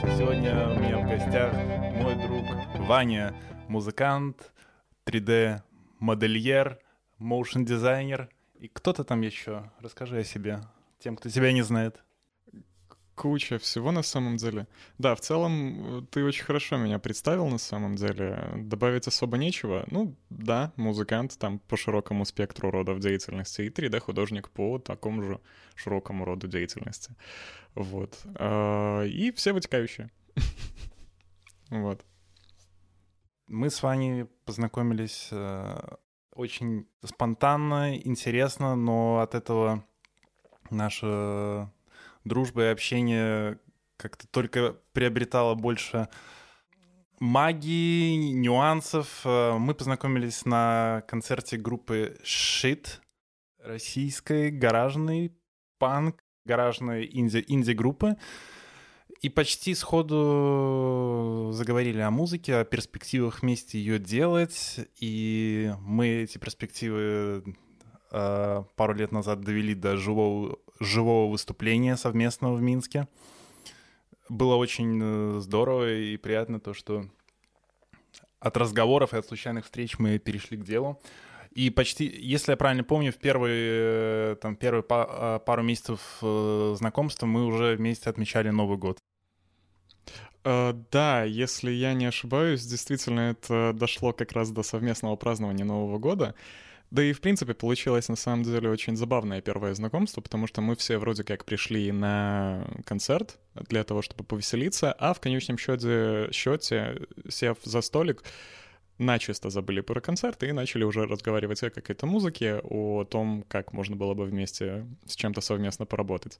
сегодня у меня в гостях мой друг Ваня, музыкант, 3D-модельер, моушн-дизайнер и кто-то там еще. Расскажи о себе, тем, кто тебя не знает куча всего на самом деле. Да, в целом ты очень хорошо меня представил на самом деле. Добавить особо нечего. Ну, да, музыкант там по широкому спектру родов деятельности и 3D-художник по такому же широкому роду деятельности. Вот. А, и все вытекающие. Вот. Мы с вами познакомились э, очень спонтанно, интересно, но от этого наша дружба и общение как-то только приобретало больше магии, нюансов. Э, мы познакомились на концерте группы Shit, российской гаражной панк, гаражной инди, инди-группы. И почти сходу заговорили о музыке, о перспективах вместе ее делать. И мы эти перспективы э, пару лет назад довели до живого, живого выступления совместного в Минске. Было очень э, здорово и приятно то, что от разговоров и от случайных встреч мы перешли к делу. И почти, если я правильно помню, в первые, э, там, первые э, пару месяцев знакомства мы уже вместе отмечали Новый год. Uh, да, если я не ошибаюсь, действительно это дошло как раз до совместного празднования Нового года. Да и, в принципе, получилось на самом деле очень забавное первое знакомство, потому что мы все вроде как пришли на концерт для того, чтобы повеселиться, а в конечном счете, счете сев за столик, начисто забыли про концерт и начали уже разговаривать о какой-то музыке, о том, как можно было бы вместе с чем-то совместно поработать.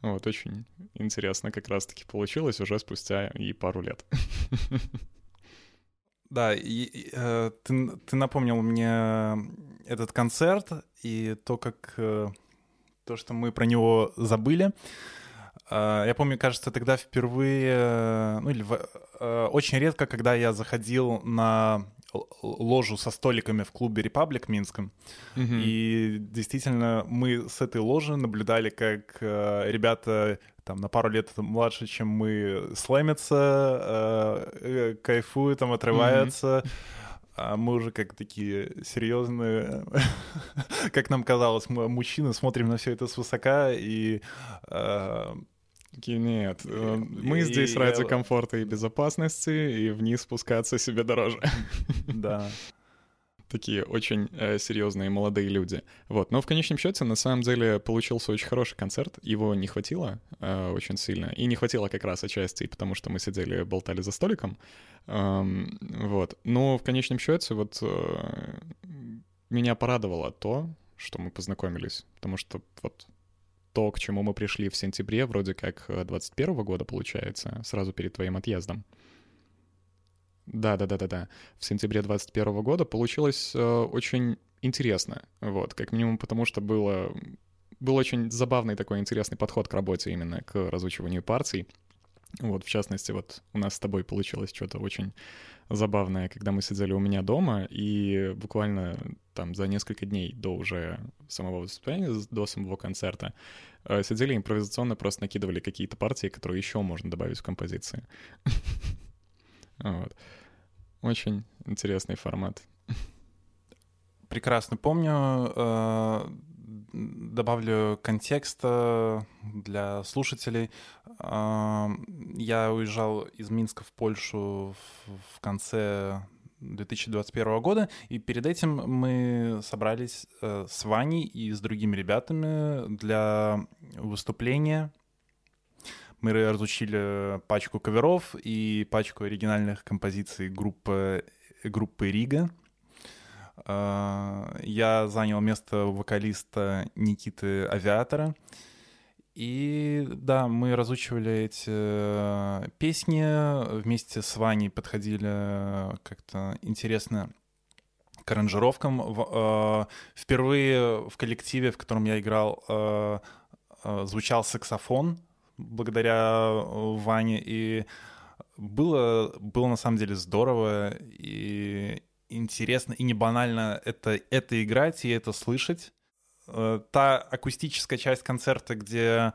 Вот, очень интересно как раз-таки получилось уже спустя и пару лет. Да, и, э, ты, ты напомнил мне этот концерт и то, как э, то, что мы про него забыли. Я помню, кажется, тогда впервые, э, ну или э, очень редко, когда я заходил на ложу со столиками в клубе «Репаблик» Минском. Mm-hmm. И действительно, мы с этой ложи наблюдали, как э, ребята там на пару лет младше, чем мы, слэмятся, кайфуют, там, отрываются. Mm-hmm. А мы уже как такие серьезные, как нам казалось, мы мужчины смотрим на все это свысока и э, Такие, нет, э, мы здесь и, ради я... комфорта и безопасности, и вниз спускаться себе дороже. Да. Такие очень э, серьезные молодые люди. Вот, но в конечном счете, на самом деле, получился очень хороший концерт. Его не хватило э, очень сильно. И не хватило как раз отчасти, потому что мы сидели, болтали за столиком. Эм, вот. Но в конечном счете, вот э, меня порадовало то, что мы познакомились. Потому что вот то, к чему мы пришли в сентябре, вроде как 21 э, года, получается, сразу перед твоим отъездом. Да-да-да-да-да. В сентябре 21 года получилось э, очень интересно. Вот, как минимум потому, что было, был очень забавный такой интересный подход к работе именно к разучиванию партий. Вот, в частности, вот у нас с тобой получилось что-то очень забавное, когда мы сидели у меня дома, и буквально там за несколько дней до уже самого выступления, до самого концерта, э, сидели импровизационно, просто накидывали какие-то партии, которые еще можно добавить в композиции. Очень интересный формат. Прекрасно помню. Добавлю контекста для слушателей. Я уезжал из Минска в Польшу в конце 2021 года, и перед этим мы собрались э, с Ваней и с другими ребятами для выступления. Мы разучили пачку каверов и пачку оригинальных композиций группы, группы Рига — я занял место вокалиста Никиты Авиатора. И да, мы разучивали эти э, песни, вместе с Ваней подходили как-то интересно к аранжировкам. Э, впервые в коллективе, в котором я играл, звучал саксофон благодаря Ване, и было, было на самом деле здорово, и интересно и не банально это, это играть и это слышать. Э, та акустическая часть концерта, где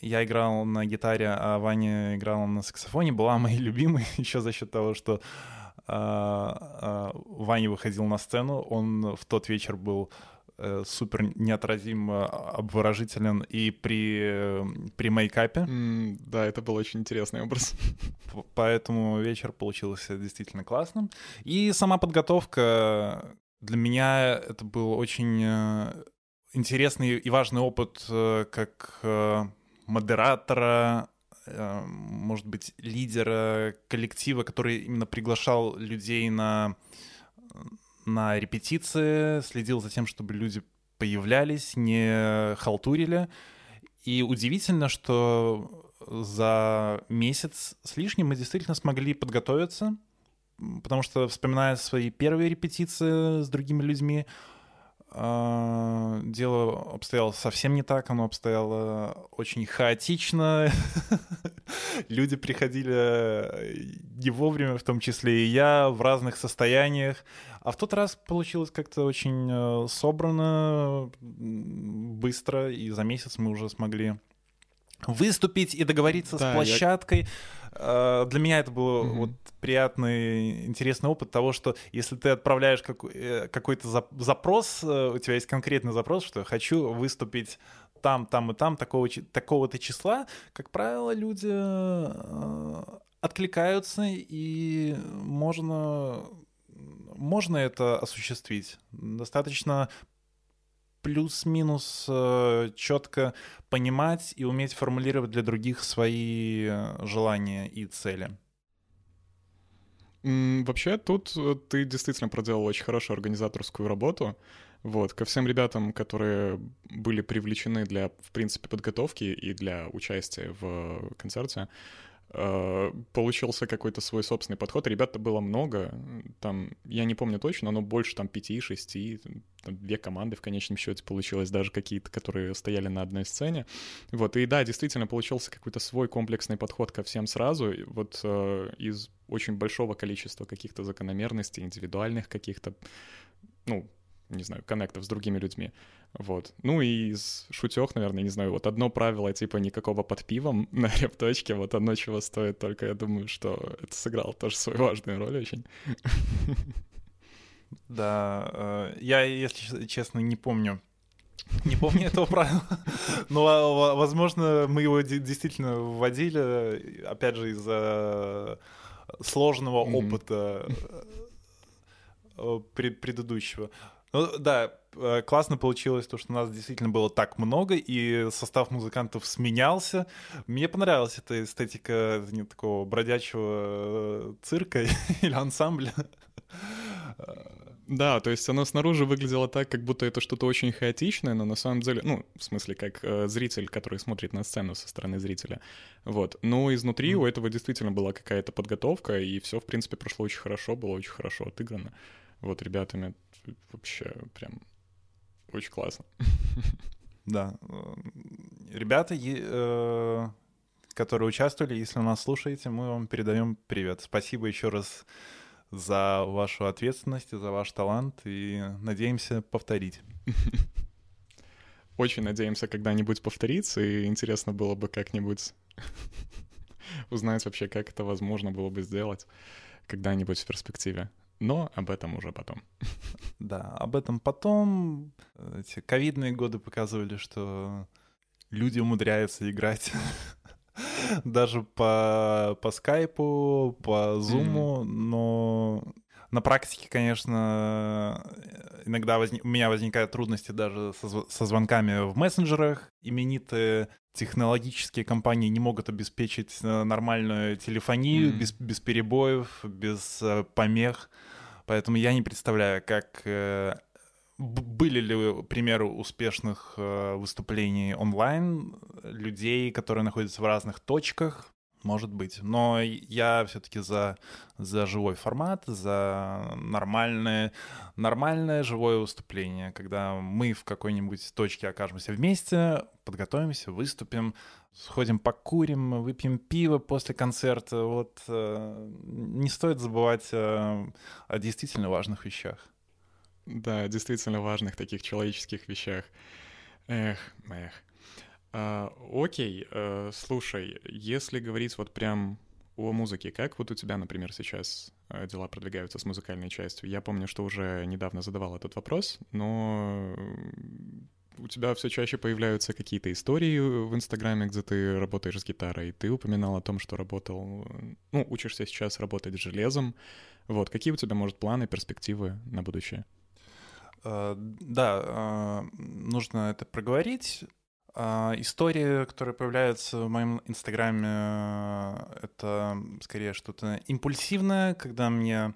я играл на гитаре, а Ваня играл на саксофоне, была моей любимой еще за счет того, что а, а, Ваня выходил на сцену, он в тот вечер был э, супер неотразим, а, обворожителен и при, при мейкапе. Mm, да, это был очень интересный образ. Поэтому вечер получился действительно классным. И сама подготовка для меня это был очень э, интересный и важный опыт э, как модератора, Э, может быть, лидера коллектива, который именно приглашал людей на, на репетиции, следил за тем, чтобы люди появлялись, не халтурили. И удивительно, что за месяц с лишним мы действительно смогли подготовиться, потому что, вспоминая свои первые репетиции с другими людьми, дело обстояло совсем не так, оно обстояло очень хаотично. Люди приходили не вовремя, в том числе и я, в разных состояниях. А в тот раз получилось как-то очень э, собрано, быстро, и за месяц мы уже смогли выступить и договориться да, с площадкой. Я... Э, для меня это был mm-hmm. вот приятный, интересный опыт того, что если ты отправляешь э, какой-то запрос, э, у тебя есть конкретный запрос, что я хочу выступить там, там и там такого, такого-то числа, как правило, люди откликаются, и можно, можно это осуществить. Достаточно плюс-минус э, четко понимать и уметь формулировать для других свои э, желания и цели. Вообще, тут э, ты действительно проделал очень хорошую организаторскую работу. Вот, ко всем ребятам, которые были привлечены для, в принципе, подготовки и для участия в концерте, получился какой-то свой собственный подход. Ребят-то было много, там, я не помню точно, но больше там пяти, шести, там, две команды в конечном счете получилось, даже какие-то, которые стояли на одной сцене. Вот, и да, действительно получился какой-то свой комплексный подход ко всем сразу, вот э, из очень большого количества каких-то закономерностей, индивидуальных каких-то, ну, не знаю, коннектов с другими людьми. Вот. Ну и из шутех, наверное, не знаю, вот одно правило, типа никакого под пивом на репточке, вот одно чего стоит, только я думаю, что это сыграло тоже свою важную роль очень. Да, э, я, если честно, не помню, не помню этого правила, но, возможно, мы его действительно вводили, опять же, из-за сложного опыта э, предыдущего. Ну да, э, классно получилось то, что нас действительно было так много, и состав музыкантов сменялся. Мне понравилась эта эстетика не такого бродячего э, цирка или ансамбля. Да, то есть оно снаружи выглядело так, как будто это что-то очень хаотичное, но на самом деле, ну, в смысле, как э, зритель, который смотрит на сцену со стороны зрителя. Вот. Но изнутри mm. у этого действительно была какая-то подготовка, и все, в принципе, прошло очень хорошо, было очень хорошо отыграно. Вот ребятами вообще прям очень классно. Да. Ребята, э, которые участвовали, если нас слушаете, мы вам передаем привет. Спасибо еще раз за вашу ответственность, за ваш талант и надеемся повторить. Очень надеемся когда-нибудь повториться, и интересно было бы как-нибудь узнать вообще, как это возможно было бы сделать когда-нибудь в перспективе но об этом уже потом. Да, об этом потом. Эти ковидные годы показывали, что люди умудряются играть даже по, по скайпу, по зуму, mm-hmm. но на практике, конечно, иногда возник, у меня возникают трудности даже со, со звонками в мессенджерах. Именитые технологические компании не могут обеспечить э, нормальную телефонию mm-hmm. без, без перебоев, без э, помех. Поэтому я не представляю, как э, были ли примеры успешных э, выступлений онлайн людей, которые находятся в разных точках. Может быть. Но я все-таки за, за живой формат, за нормальное, нормальное живое выступление, когда мы в какой-нибудь точке окажемся вместе, подготовимся, выступим, сходим покурим, выпьем пиво после концерта. Вот э, не стоит забывать э, о действительно важных вещах. Да, действительно важных таких человеческих вещах. Эх, эх. А, окей, э, слушай, если говорить вот прям о музыке, как вот у тебя, например, сейчас э, дела продвигаются с музыкальной частью? Я помню, что уже недавно задавал этот вопрос, но у тебя все чаще появляются какие-то истории в Инстаграме, где ты работаешь с гитарой. Ты упоминал о том, что работал, ну, учишься сейчас работать с железом. Вот, какие у тебя, может, планы, перспективы на будущее? Uh, да, uh, нужно это проговорить. Uh, истории, которые появляются в моем инстаграме, это скорее что-то импульсивное, когда мне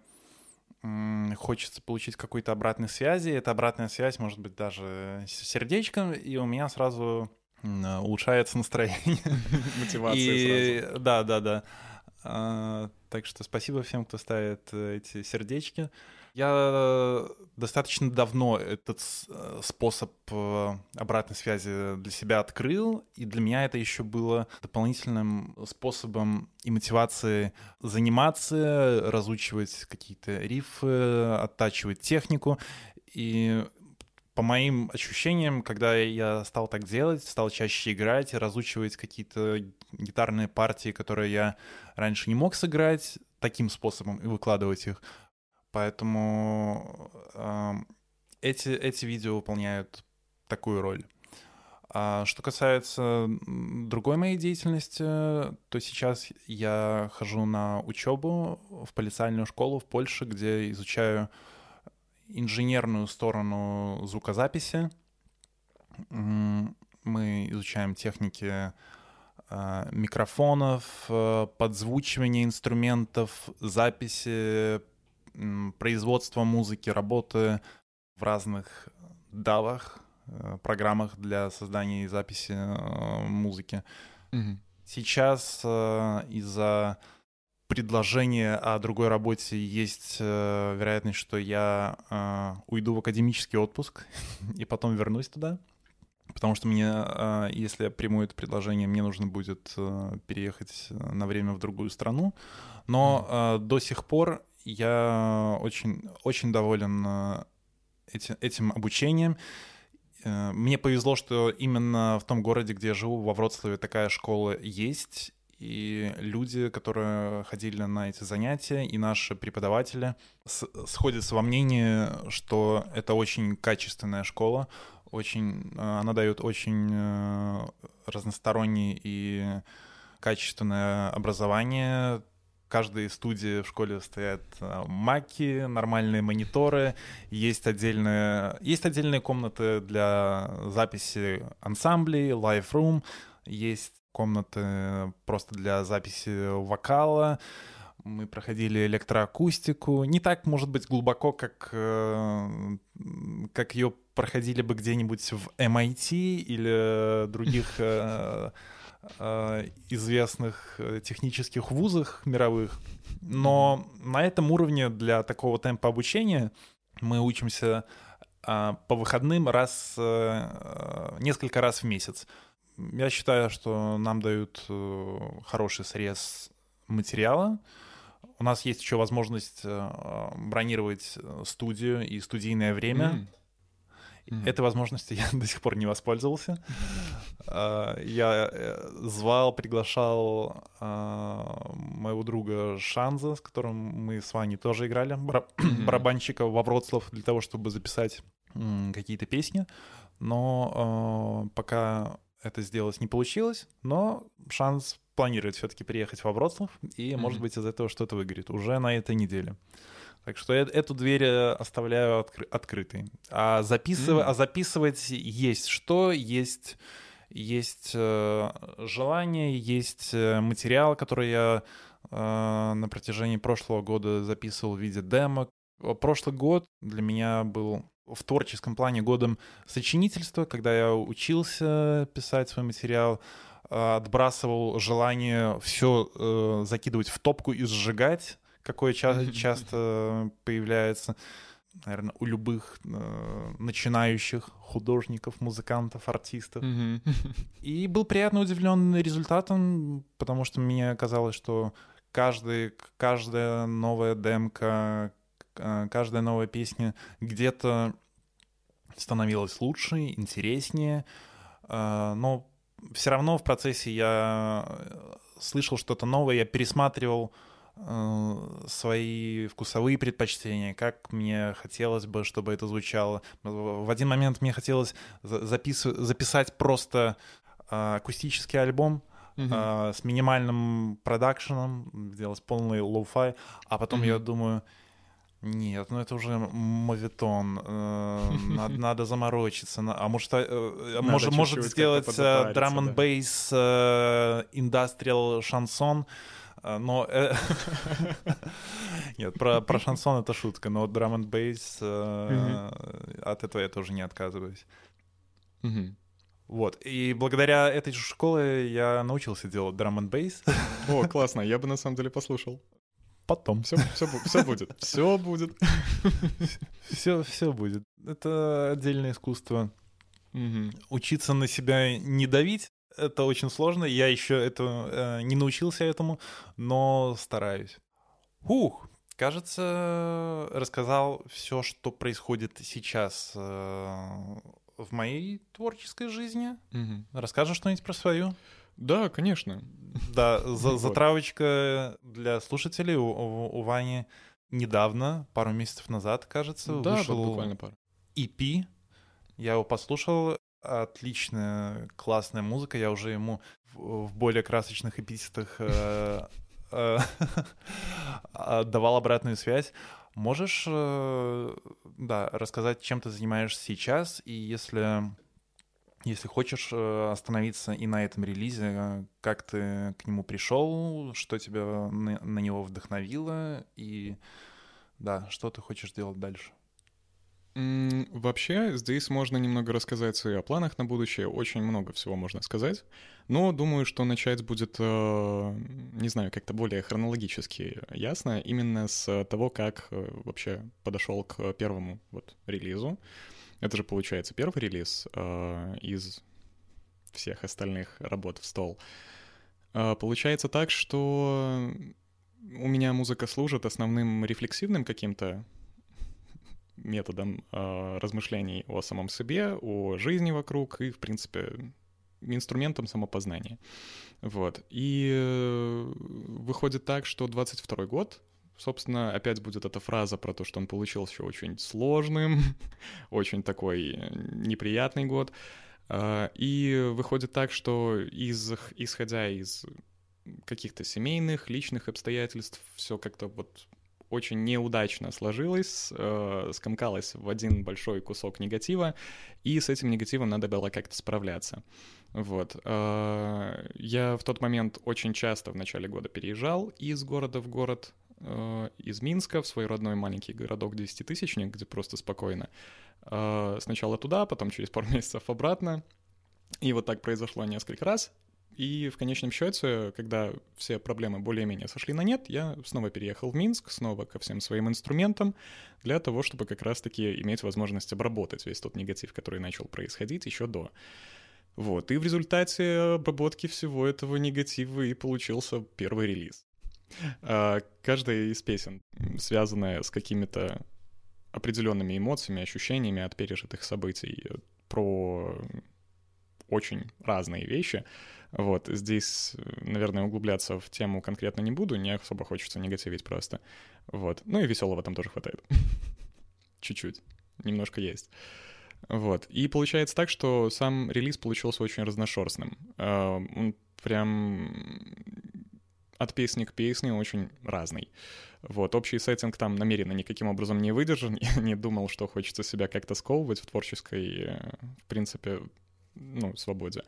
хочется получить какой-то обратной связи. Эта обратная связь может быть даже с сердечком, и у меня сразу улучшается настроение. Мотивация сразу. Да, да, да. А, так что спасибо всем, кто ставит э, эти сердечки. Я достаточно давно этот э, способ э, обратной связи для себя открыл, и для меня это еще было дополнительным способом и мотивации заниматься, разучивать какие-то рифы, оттачивать технику. И по моим ощущениям, когда я стал так делать, стал чаще играть, разучивать какие-то гитарные партии, которые я раньше не мог сыграть, таким способом и выкладывать их, Поэтому э, эти, эти видео выполняют такую роль. А что касается другой моей деятельности, то сейчас я хожу на учебу в полицейную школу в Польше, где изучаю инженерную сторону звукозаписи. Мы изучаем техники а, микрофонов, э, подзвучивания инструментов, записи, производства музыки, работы в разных давах, э, программах для создания и записи э, музыки. Угу. Сейчас э, из-за предложения о другой работе есть вероятность, что я уйду в академический отпуск и потом вернусь туда. Потому что мне, если я приму это предложение, мне нужно будет переехать на время в другую страну. Но mm. до сих пор я очень, очень доволен э, эти, этим обучением. Э, мне повезло, что именно в том городе, где я живу, во Вроцлаве, такая школа есть, и люди, которые ходили на эти занятия, и наши преподаватели сходятся во мнении, что это очень качественная школа, очень, э, она дает очень разностороннее и качественное образование, каждой студии в школе стоят а, маки, нормальные мониторы, есть отдельные, есть отдельные комнаты для записи ансамблей, room, есть комнаты просто для записи вокала, мы проходили электроакустику, не так, может быть, глубоко, как, э, как ее проходили бы где-нибудь в MIT или других э, Э, известных э, технических вузах мировых. Но на этом уровне для такого темпа обучения мы учимся а, по выходным раз, э, несколько раз в месяц. Я считаю, что нам дают хороший срез материала. У нас есть еще возможность бронировать студию и студийное время. Mm. Mm-hmm. Этой возможности я до сих пор не воспользовался. А, я э, звал, приглашал моего друга Шанза, с которым мы с Ваней тоже играли, барабанщика во Вроцлав, для того, чтобы записать какие-то песни. Но пока это сделать не получилось, но шанс планирует все-таки приехать во Вроцлав, и, может быть, из этого что-то выгорит уже на этой неделе. Так что я эту дверь э, оставляю откры- открытой. А, записыв... mm. а записывать есть что, есть, есть э, желание, есть э, материал, который я э, на протяжении прошлого года записывал в виде демок. Прошлый год для меня был в творческом плане годом сочинительства, когда я учился писать свой материал, отбрасывал желание все э, закидывать в топку и сжигать какое ча- часто появляется, наверное, у любых э, начинающих художников, музыкантов, артистов. И был приятно удивлен результатом, потому что мне казалось, что каждый, каждая новая демка, каждая новая песня где-то становилась лучше, интереснее, э, но все равно в процессе я слышал что-то новое, я пересматривал э, свои вкусовые предпочтения, как мне хотелось бы, чтобы это звучало. В один момент мне хотелось запис записать просто э, акустический альбом, Uh-huh. с минимальным продакшеном, сделать полный lo-fi, а потом uh-huh. я думаю, нет, ну это уже моветон. Э, надо, надо заморочиться. А может, э, может, может сделать drum'n'bass industrial шансон. Но нет, про, про шансон это шутка, но драм н бейс от этого я тоже не отказываюсь. Вот. И благодаря этой школе я научился делать драм н бейс. О, классно, я бы на самом деле послушал потом. Все, все, все будет. Все будет. Все, все будет. Это отдельное искусство. Угу. Учиться на себя не давить это очень сложно. Я еще это э, не научился этому, но стараюсь. Ух, кажется, рассказал все, что происходит сейчас э, в моей творческой жизни. Угу. Расскажешь что-нибудь про свою? Да, конечно. Да, за, затравочка для слушателей у, у, у Вани недавно, пару месяцев назад, кажется, да, вышел буквально пару. EP. Я его послушал. Отличная, классная музыка. Я уже ему в, в более красочных эпитетах э, э, давал обратную связь. Можешь, э, да, рассказать, чем ты занимаешься сейчас, и если если хочешь э, остановиться и на этом релизе, э, как ты к нему пришел, что тебя на, него вдохновило, и да, что ты хочешь делать дальше? Вообще, здесь можно немного рассказать и о планах на будущее, очень много всего можно сказать, но думаю, что начать будет, э, не знаю, как-то более хронологически ясно, именно с того, как вообще подошел к первому вот релизу. Это же получается первый релиз э, из всех остальных работ в стол. Э, получается так, что у меня музыка служит основным рефлексивным каким-то методом э, размышлений о самом себе, о жизни вокруг и, в принципе, инструментом самопознания. Вот. И э, выходит так, что 22 год собственно, опять будет эта фраза про то, что он получился очень сложным, очень такой э, неприятный год. А, и выходит так, что из, исходя из каких-то семейных, личных обстоятельств, все как-то вот очень неудачно сложилось, э, скомкалось в один большой кусок негатива, и с этим негативом надо было как-то справляться. Вот. Э, я в тот момент очень часто в начале года переезжал из города в город, из Минска в свой родной маленький городок 10-тысячник, где просто спокойно. Э, сначала туда, потом через пару месяцев обратно. И вот так произошло несколько раз. И в конечном счете, когда все проблемы более-менее сошли на нет, я снова переехал в Минск, снова ко всем своим инструментам, для того, чтобы как раз-таки иметь возможность обработать весь тот негатив, который начал происходить еще до. Вот, и в результате обработки всего этого негатива и получился первый релиз. А, каждая из песен, связанная с какими-то определенными эмоциями, ощущениями от пережитых событий, э, про очень разные вещи. Вот, здесь, наверное, углубляться в тему конкретно не буду, не особо хочется негативить просто. Вот, ну и веселого там тоже хватает. Чуть-чуть, немножко есть. Вот, и получается так, что сам релиз получился очень разношерстным. А, он прям от песни к песне очень разный. Вот, общий сеттинг там намеренно никаким образом не выдержан. Я не думал, что хочется себя как-то сковывать в творческой, э, в принципе, ну, свободе.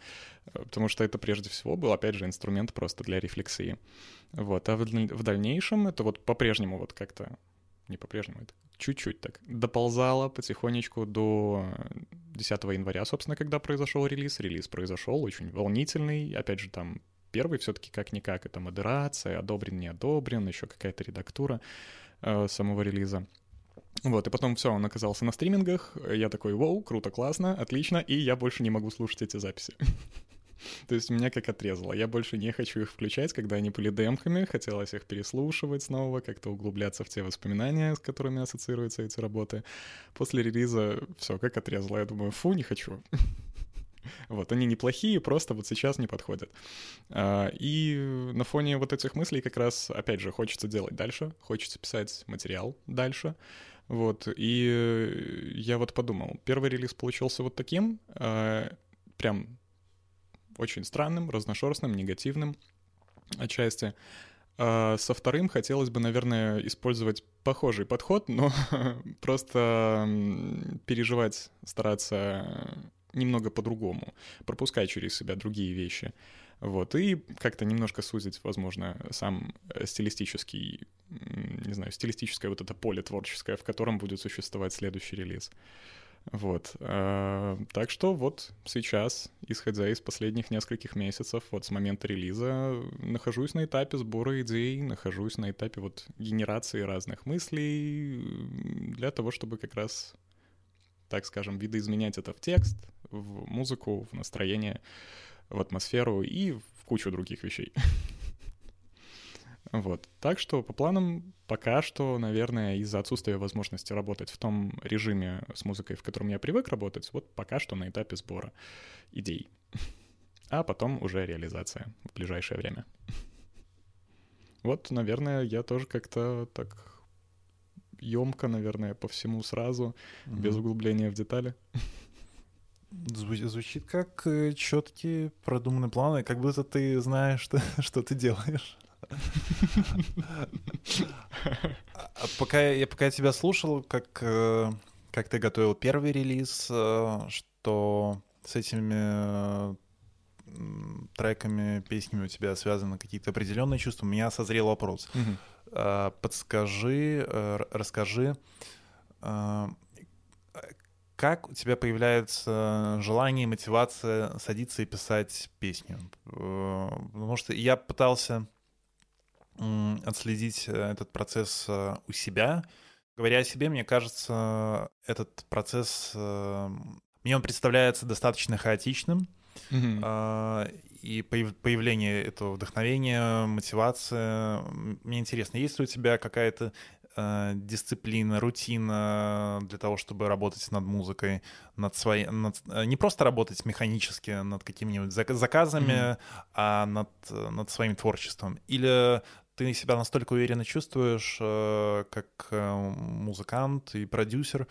Потому что это прежде всего был, опять же, инструмент просто для рефлексии. Вот, а в дальнейшем это вот по-прежнему вот как-то, не по-прежнему, это чуть-чуть так доползало потихонечку до 10 января, собственно, когда произошел релиз. Релиз произошел очень волнительный, опять же, там Первый все-таки как-никак это модерация, одобрен, не одобрен, еще какая-то редактура э, самого релиза. Вот, и потом все, он оказался на стримингах, я такой, вау, круто, классно, отлично, и я больше не могу слушать эти записи. То есть меня как отрезало. Я больше не хочу их включать, когда они были демками, хотелось их переслушивать снова, как-то углубляться в те воспоминания, с которыми ассоциируются эти работы. После релиза все как отрезало. Я думаю, фу, не хочу. Вот, они неплохие, просто вот сейчас не подходят. А, и на фоне вот этих мыслей как раз, опять же, хочется делать дальше, хочется писать материал дальше. Вот, и я вот подумал, первый релиз получился вот таким, а, прям очень странным, разношерстным, негативным отчасти. А со вторым хотелось бы, наверное, использовать похожий подход, но просто переживать, стараться немного по-другому, пропускать через себя другие вещи. Вот, и как-то немножко сузить, возможно, сам э, стилистический, не знаю, стилистическое вот это поле творческое, в котором будет существовать следующий релиз. Вот. А, так что вот сейчас, исходя из последних нескольких месяцев, вот с момента релиза, нахожусь на этапе сбора идей, нахожусь на этапе вот генерации разных мыслей для того, чтобы как раз, так скажем, видоизменять это в текст, в музыку, в настроение, в атмосферу и в кучу других вещей. Вот. Так что по планам пока что, наверное, из-за отсутствия возможности работать в том режиме с музыкой, в котором я привык работать, вот пока что на этапе сбора идей. А потом уже реализация в ближайшее время. Вот, наверное, я тоже как-то так емко, наверное, по всему сразу, mm-hmm. без углубления в детали. Звучит как э, четкие продуманные планы, как будто ты знаешь, что, что ты делаешь. А пока я пока я тебя слушал, как э, как ты готовил первый релиз, э, что с этими треками, песнями у тебя связаны какие-то определенные чувства, у меня созрел вопрос. Угу. Подскажи, э, расскажи, как у тебя появляется желание, мотивация садиться и писать песню? Потому что я пытался отследить э, этот процесс э, у себя. Говоря о себе, мне кажется, этот процесс, э, мне он представляется достаточно хаотичным, mm-hmm. И появление этого вдохновения, мотивация. Мне интересно, есть ли у тебя какая-то дисциплина, рутина для того, чтобы работать над музыкой, над своей, над, не просто работать механически над какими-нибудь заказами, mm-hmm. а над, над своим творчеством? Или ты себя настолько уверенно чувствуешь, э, как э, музыкант и продюсер,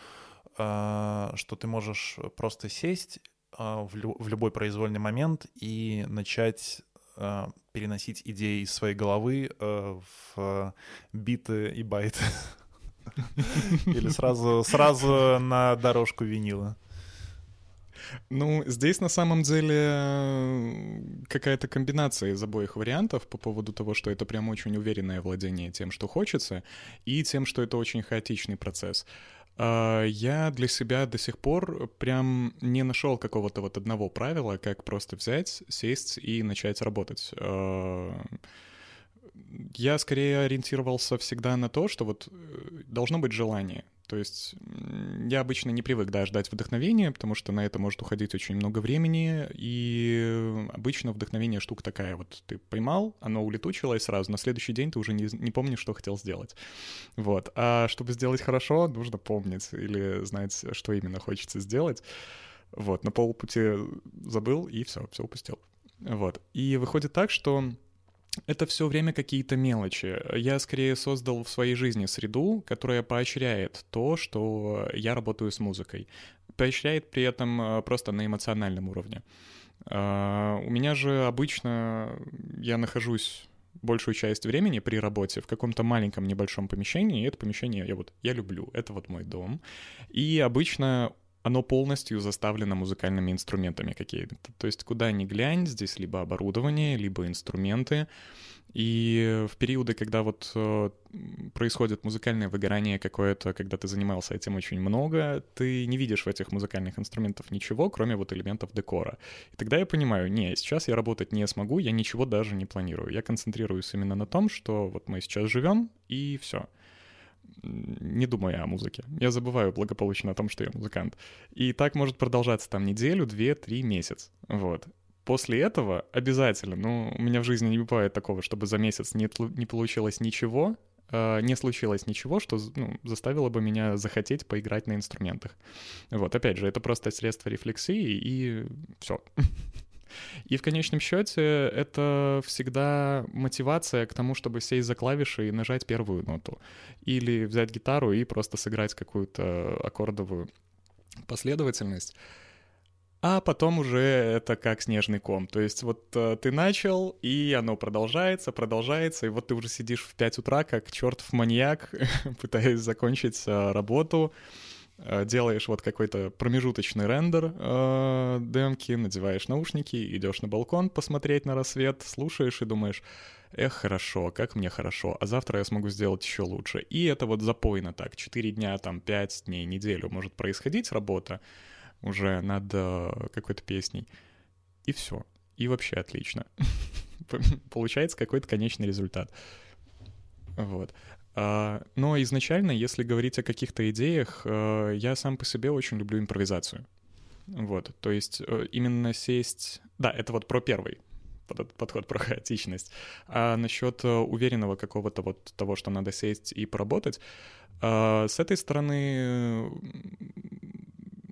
э, что ты можешь просто сесть в любой произвольный момент и начать переносить идеи из своей головы в биты и байты. Или сразу, сразу на дорожку винила. Ну, здесь на самом деле э, какая-то комбинация из обоих вариантов по поводу того, что это прям очень уверенное владение тем, что хочется, и тем, что это очень хаотичный процесс. А, я для себя до сих пор прям не нашел какого-то вот одного правила, как просто взять, сесть и начать работать. А, я скорее ориентировался всегда на то, что вот э, должно быть желание. То есть я обычно не привык, да, ждать вдохновения, потому что на это может уходить очень много времени, и обычно вдохновение штука такая, вот ты поймал, оно улетучилось сразу, на следующий день ты уже не, не помнишь, что хотел сделать. Вот. А чтобы сделать хорошо, нужно помнить или знать, что именно хочется сделать. Вот, на полпути забыл, и все, все упустил. Вот. И выходит так, что это все время какие-то мелочи. Я скорее создал в своей жизни среду, которая поощряет то, что я работаю с музыкой. Поощряет при этом э, просто на эмоциональном уровне. А, у меня же обычно я нахожусь большую часть времени при работе в каком-то маленьком небольшом помещении, и это помещение я вот я люблю, это вот мой дом. И обычно оно полностью заставлено музыкальными инструментами какими-то. То есть куда ни глянь, здесь либо оборудование, либо инструменты. И в периоды, когда вот э, происходит музыкальное выгорание какое-то, когда ты занимался этим очень много, ты не видишь в этих музыкальных инструментах ничего, кроме вот элементов декора. И тогда я понимаю, не, сейчас я работать не смогу, я ничего даже не планирую. Я концентрируюсь именно на том, что вот мы сейчас живем, и все не думая о музыке. Я забываю благополучно о том, что я музыкант. И так может продолжаться там неделю, две, три, месяц. Вот. После этого обязательно, ну, у меня в жизни не бывает такого, чтобы за месяц не, не получилось ничего, э, не случилось ничего, что ну, заставило бы меня захотеть поиграть на инструментах. Вот, опять же, это просто средство рефлексии, и все. И в конечном счете это всегда мотивация к тому, чтобы сесть за клавиши и нажать первую ноту. Или взять гитару и просто сыграть какую-то аккордовую последовательность. А потом уже это как снежный ком. То есть вот э, ты начал, и оно продолжается, продолжается, и вот ты уже сидишь в 5 утра, как чертов маньяк, пытаясь закончить э, работу, э, делаешь вот какой-то промежуточный рендер э, демки, надеваешь наушники, идешь на балкон посмотреть на рассвет, слушаешь и думаешь, эх, хорошо, как мне хорошо, а завтра я смогу сделать еще лучше. И это вот запойно так, 4 дня, там, 5 дней, неделю может происходить работа, уже над э, какой-то песней. И все. И вообще отлично. Получается какой-то конечный результат. Вот. А, но изначально, если говорить о каких-то идеях, э, я сам по себе очень люблю импровизацию. Вот, то есть э, именно сесть... Да, это вот про первый подход про хаотичность. А насчет уверенного какого-то вот того, что надо сесть и поработать, с этой стороны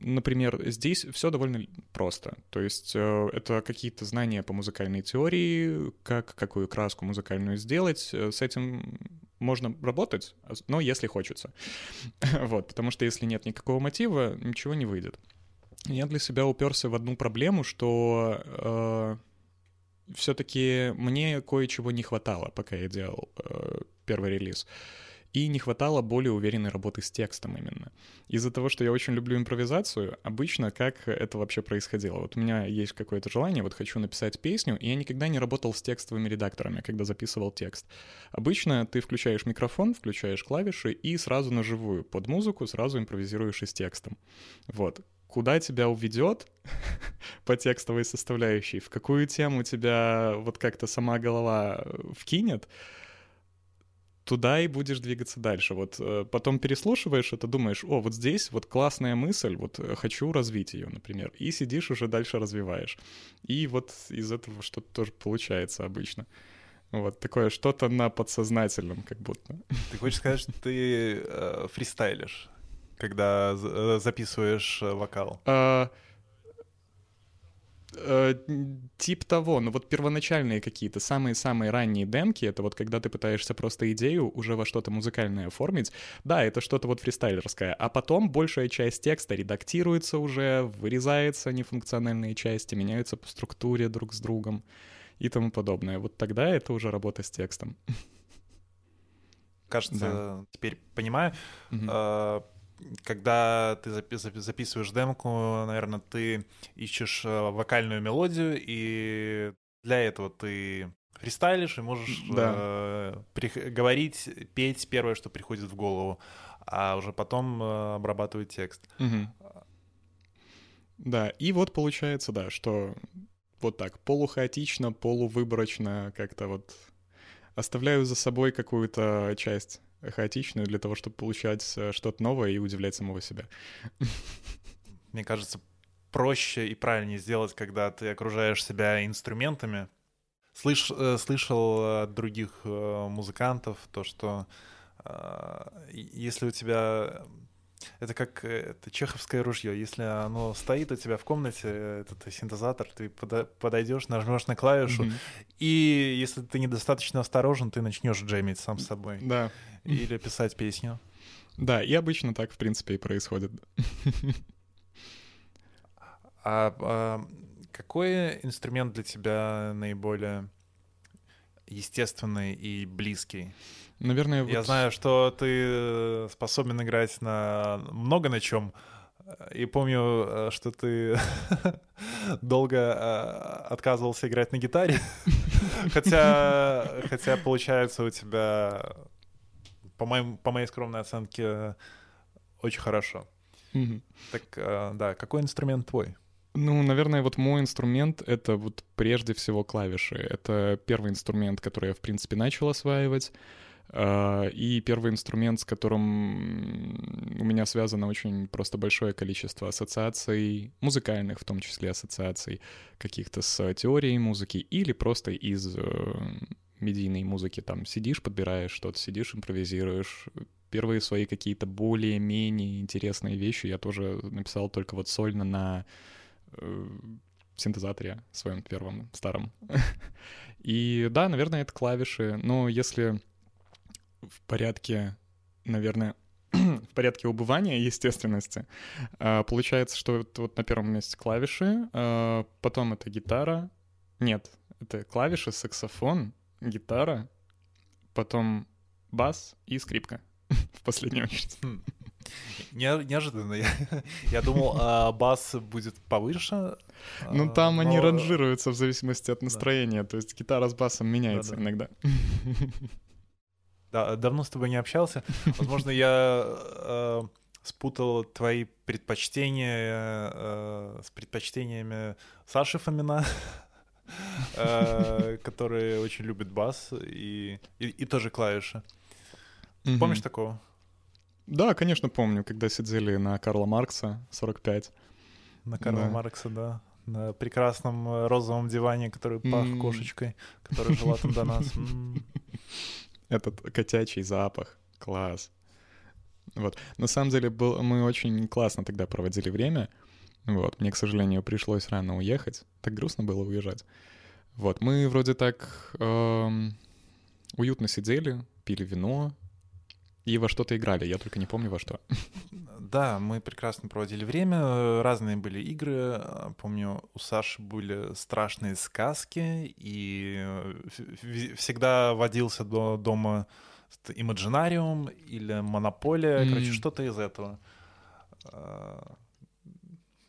например, здесь все довольно просто. То есть э, это какие-то знания по музыкальной теории, как какую краску музыкальную сделать. Э, с этим можно работать, но если хочется. вот, потому что если нет никакого мотива, ничего не выйдет. Я для себя уперся в одну проблему, что э, все-таки мне кое-чего не хватало, пока я делал э, первый релиз. И не хватало более уверенной работы с текстом именно. Из-за того, что я очень люблю импровизацию, обычно как это вообще происходило? Вот у меня есть какое-то желание, вот хочу написать песню, и я никогда не работал с текстовыми редакторами, когда записывал текст. Обычно ты включаешь микрофон, включаешь клавиши и сразу на живую, под музыку, сразу импровизируешь и с текстом. Вот куда тебя уведет по текстовой составляющей, в какую тему тебя вот как-то сама голова вкинет, туда и будешь двигаться дальше. Вот э, потом переслушиваешь это, думаешь, о, вот здесь вот классная мысль, вот э, хочу развить ее, например, и сидишь уже дальше развиваешь. И вот из этого что-то тоже получается обычно. Вот такое что-то на подсознательном, как будто. Ты хочешь сказать, что ты э, фристайлишь, когда э, записываешь вокал? А, Э, тип того, но вот первоначальные какие-то, самые-самые ранние демки, это вот когда ты пытаешься просто идею уже во что-то музыкальное оформить, да, это что-то вот фристайлерское, а потом большая часть текста редактируется уже, вырезается нефункциональные части, меняются по структуре друг с другом и тому подобное. Вот тогда это уже работа с текстом. Кажется, да. теперь понимаю. Угу когда ты записываешь демку, наверное, ты ищешь э, вокальную мелодию, и для этого ты фристайлишь и можешь да. э, при, говорить, петь первое, что приходит в голову, а уже потом э, обрабатывать текст. Угу. Да, и вот получается, да, что вот так, полухаотично, полувыборочно как-то вот оставляю за собой какую-то часть хаотичную для того, чтобы получать э, что-то новое и удивлять самого себя. Мне кажется, проще и правильнее сделать, когда ты окружаешь себя инструментами. Слыш, э, слышал от других э, музыкантов то, что если у тебя это как это чеховское ружье. Если оно стоит у тебя в комнате, этот синтезатор, ты подойдешь, нажмешь на клавишу, mm-hmm. и если ты недостаточно осторожен, ты начнешь джемить сам с собой. Да. Или писать песню. Да, и обычно так, в принципе, и происходит. А, а какой инструмент для тебя наиболее естественный и близкий? Наверное, вот... Я знаю, что ты э, способен играть на много на чем. И помню, э, что ты долго э, отказывался играть на гитаре. хотя, хотя получается у тебя, по, моим, по моей скромной оценке, очень хорошо. Так, да, какой инструмент твой? Ну, наверное, вот мой инструмент — это вот прежде всего клавиши. Это первый инструмент, который я, в принципе, начал осваивать. А, и первый инструмент, с которым у меня связано очень просто большое количество ассоциаций, музыкальных в том числе ассоциаций, каких-то с теорией музыки или просто из э, медийной музыки. Там сидишь, подбираешь что-то, сидишь, импровизируешь. Первые свои какие-то более-менее интересные вещи я тоже написал только вот сольно на э, синтезаторе своем первом, старом. И да, наверное, это клавиши. Но если в порядке, наверное, в порядке убывания естественности. А, получается, что вот на первом месте клавиши, а, потом это гитара. Нет, это клавиши, саксофон, гитара, потом бас и скрипка в последнюю очередь. Хм. Не, неожиданно. Я, я думал, а бас будет повыше. Ну, там но... они ранжируются в зависимости от настроения. Да. То есть гитара с басом меняется да, да. иногда. Да, давно с тобой не общался. Возможно, я э, спутал твои предпочтения э, с предпочтениями Саши Фомина, э, который очень любит бас и, и, и тоже клавиши. Помнишь такого? Да, конечно, помню, когда сидели на Карла Маркса 45. На Карла да. Маркса, да. На прекрасном э, розовом диване, который пах mm. кошечкой, которая жила там до нас. Этот котячий запах. Класс. Вот. На самом деле, был, мы очень классно тогда проводили время. Вот. Мне, к сожалению, пришлось рано уехать. Так грустно было уезжать. Вот. Мы вроде так эм, уютно сидели, пили вино и во что-то играли. Я только не помню во что. Да, мы прекрасно проводили время. Разные были игры. Помню, у Саши были страшные сказки, и всегда водился до дома Имаджинариум или Монополия, mm. короче, что-то из этого.